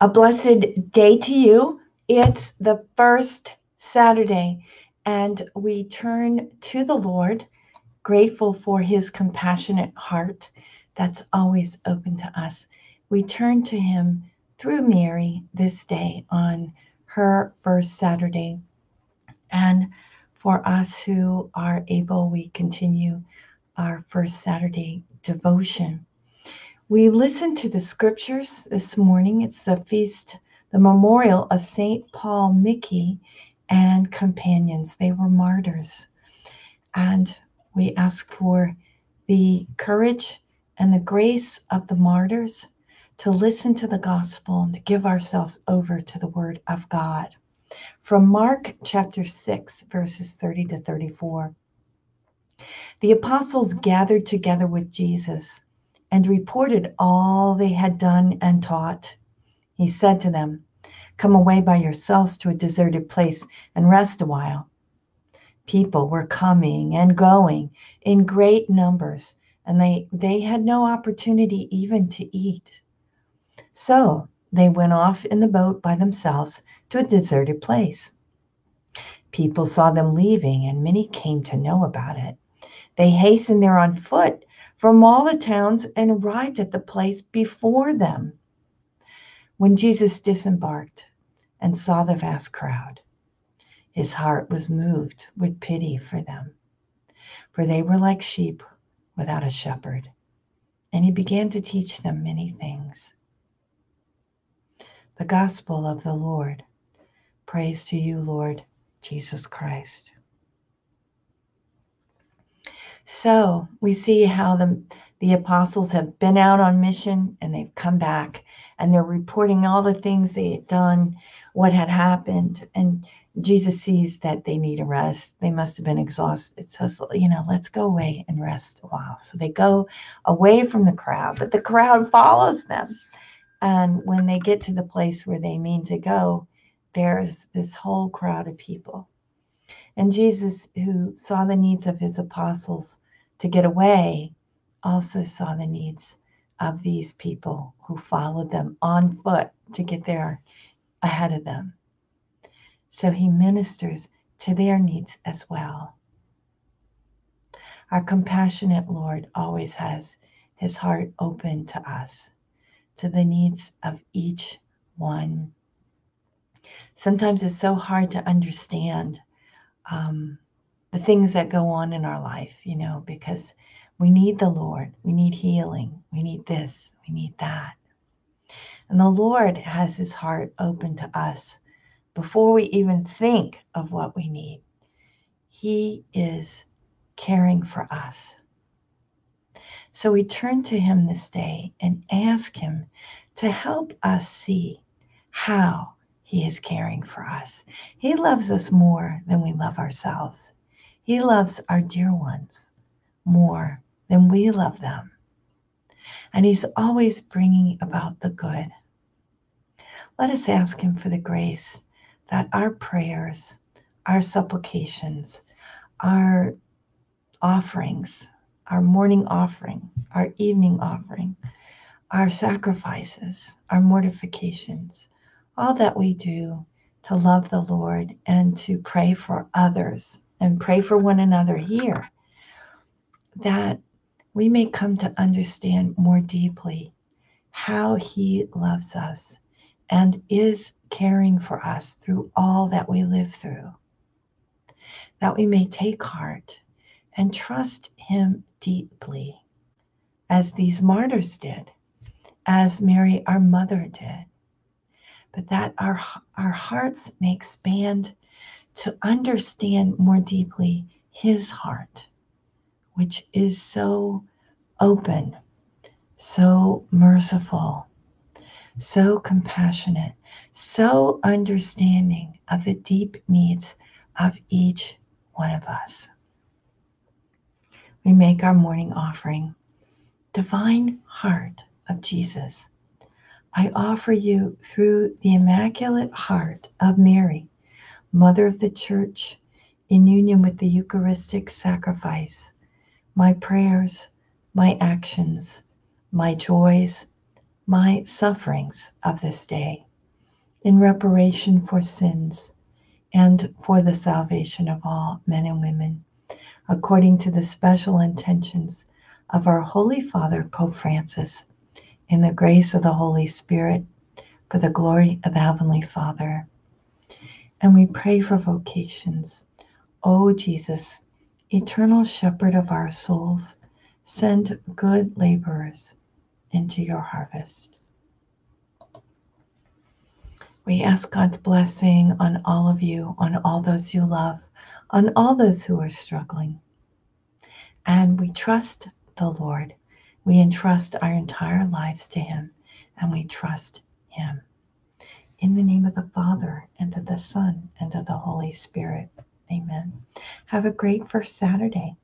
A blessed day to you. It's the first Saturday, and we turn to the Lord, grateful for his compassionate heart that's always open to us. We turn to him through Mary this day on her first Saturday. And for us who are able, we continue our first Saturday devotion. We listened to the scriptures this morning. It's the feast, the memorial of St. Paul Miki and companions. They were martyrs. And we ask for the courage and the grace of the martyrs to listen to the gospel and to give ourselves over to the word of God. From Mark chapter 6, verses 30 to 34. The apostles gathered together with Jesus and reported all they had done and taught. He said to them, Come away by yourselves to a deserted place and rest a while. People were coming and going in great numbers, and they, they had no opportunity even to eat. So they went off in the boat by themselves to a deserted place. People saw them leaving, and many came to know about it. They hastened there on foot from all the towns and arrived at the place before them. When Jesus disembarked and saw the vast crowd, his heart was moved with pity for them, for they were like sheep without a shepherd. And he began to teach them many things. The gospel of the Lord. Praise to you, Lord Jesus Christ. So we see how the, the apostles have been out on mission and they've come back and they're reporting all the things they had done, what had happened. And Jesus sees that they need a rest. They must have been exhausted. So, you know, let's go away and rest a while. So they go away from the crowd, but the crowd follows them. And when they get to the place where they mean to go, there's this whole crowd of people. And Jesus, who saw the needs of his apostles to get away, also saw the needs of these people who followed them on foot to get there ahead of them. So he ministers to their needs as well. Our compassionate Lord always has his heart open to us, to the needs of each one. Sometimes it's so hard to understand um, the things that go on in our life, you know, because we need the Lord. We need healing. We need this. We need that. And the Lord has his heart open to us before we even think of what we need. He is caring for us. So we turn to him this day and ask him to help us see how he is caring for us. He loves us more than we love ourselves. He loves our dear ones more than we love them. And He's always bringing about the good. Let us ask Him for the grace that our prayers, our supplications, our offerings, our morning offering, our evening offering, our sacrifices, our mortifications, all that we do to love the Lord and to pray for others and pray for one another here, that we may come to understand more deeply how He loves us and is caring for us through all that we live through. That we may take heart and trust Him deeply, as these martyrs did, as Mary, our mother, did but that our, our hearts may expand to understand more deeply His heart, which is so open, so merciful, so compassionate, so understanding of the deep needs of each one of us. We make our morning offering, Divine Heart of Jesus I offer you through the Immaculate Heart of Mary, Mother of the Church, in union with the Eucharistic sacrifice, my prayers, my actions, my joys, my sufferings of this day. in reparation for sins and for the salvation of all men and women, according to the special intentions of our Holy Father, Pope Francis, in the grace of the Holy Spirit, for the glory of the Heavenly Father. And we pray for vocations. O Jesus, eternal shepherd of our souls, send good laborers into your harvest. We ask God's blessing on all of you, on all those you love, on all those who are struggling. And we trust the Lord. We entrust our entire lives to Him, and we trust Him. In the name of the Father, and of the Son, and of the Holy Spirit. Amen. Have a great first Saturday.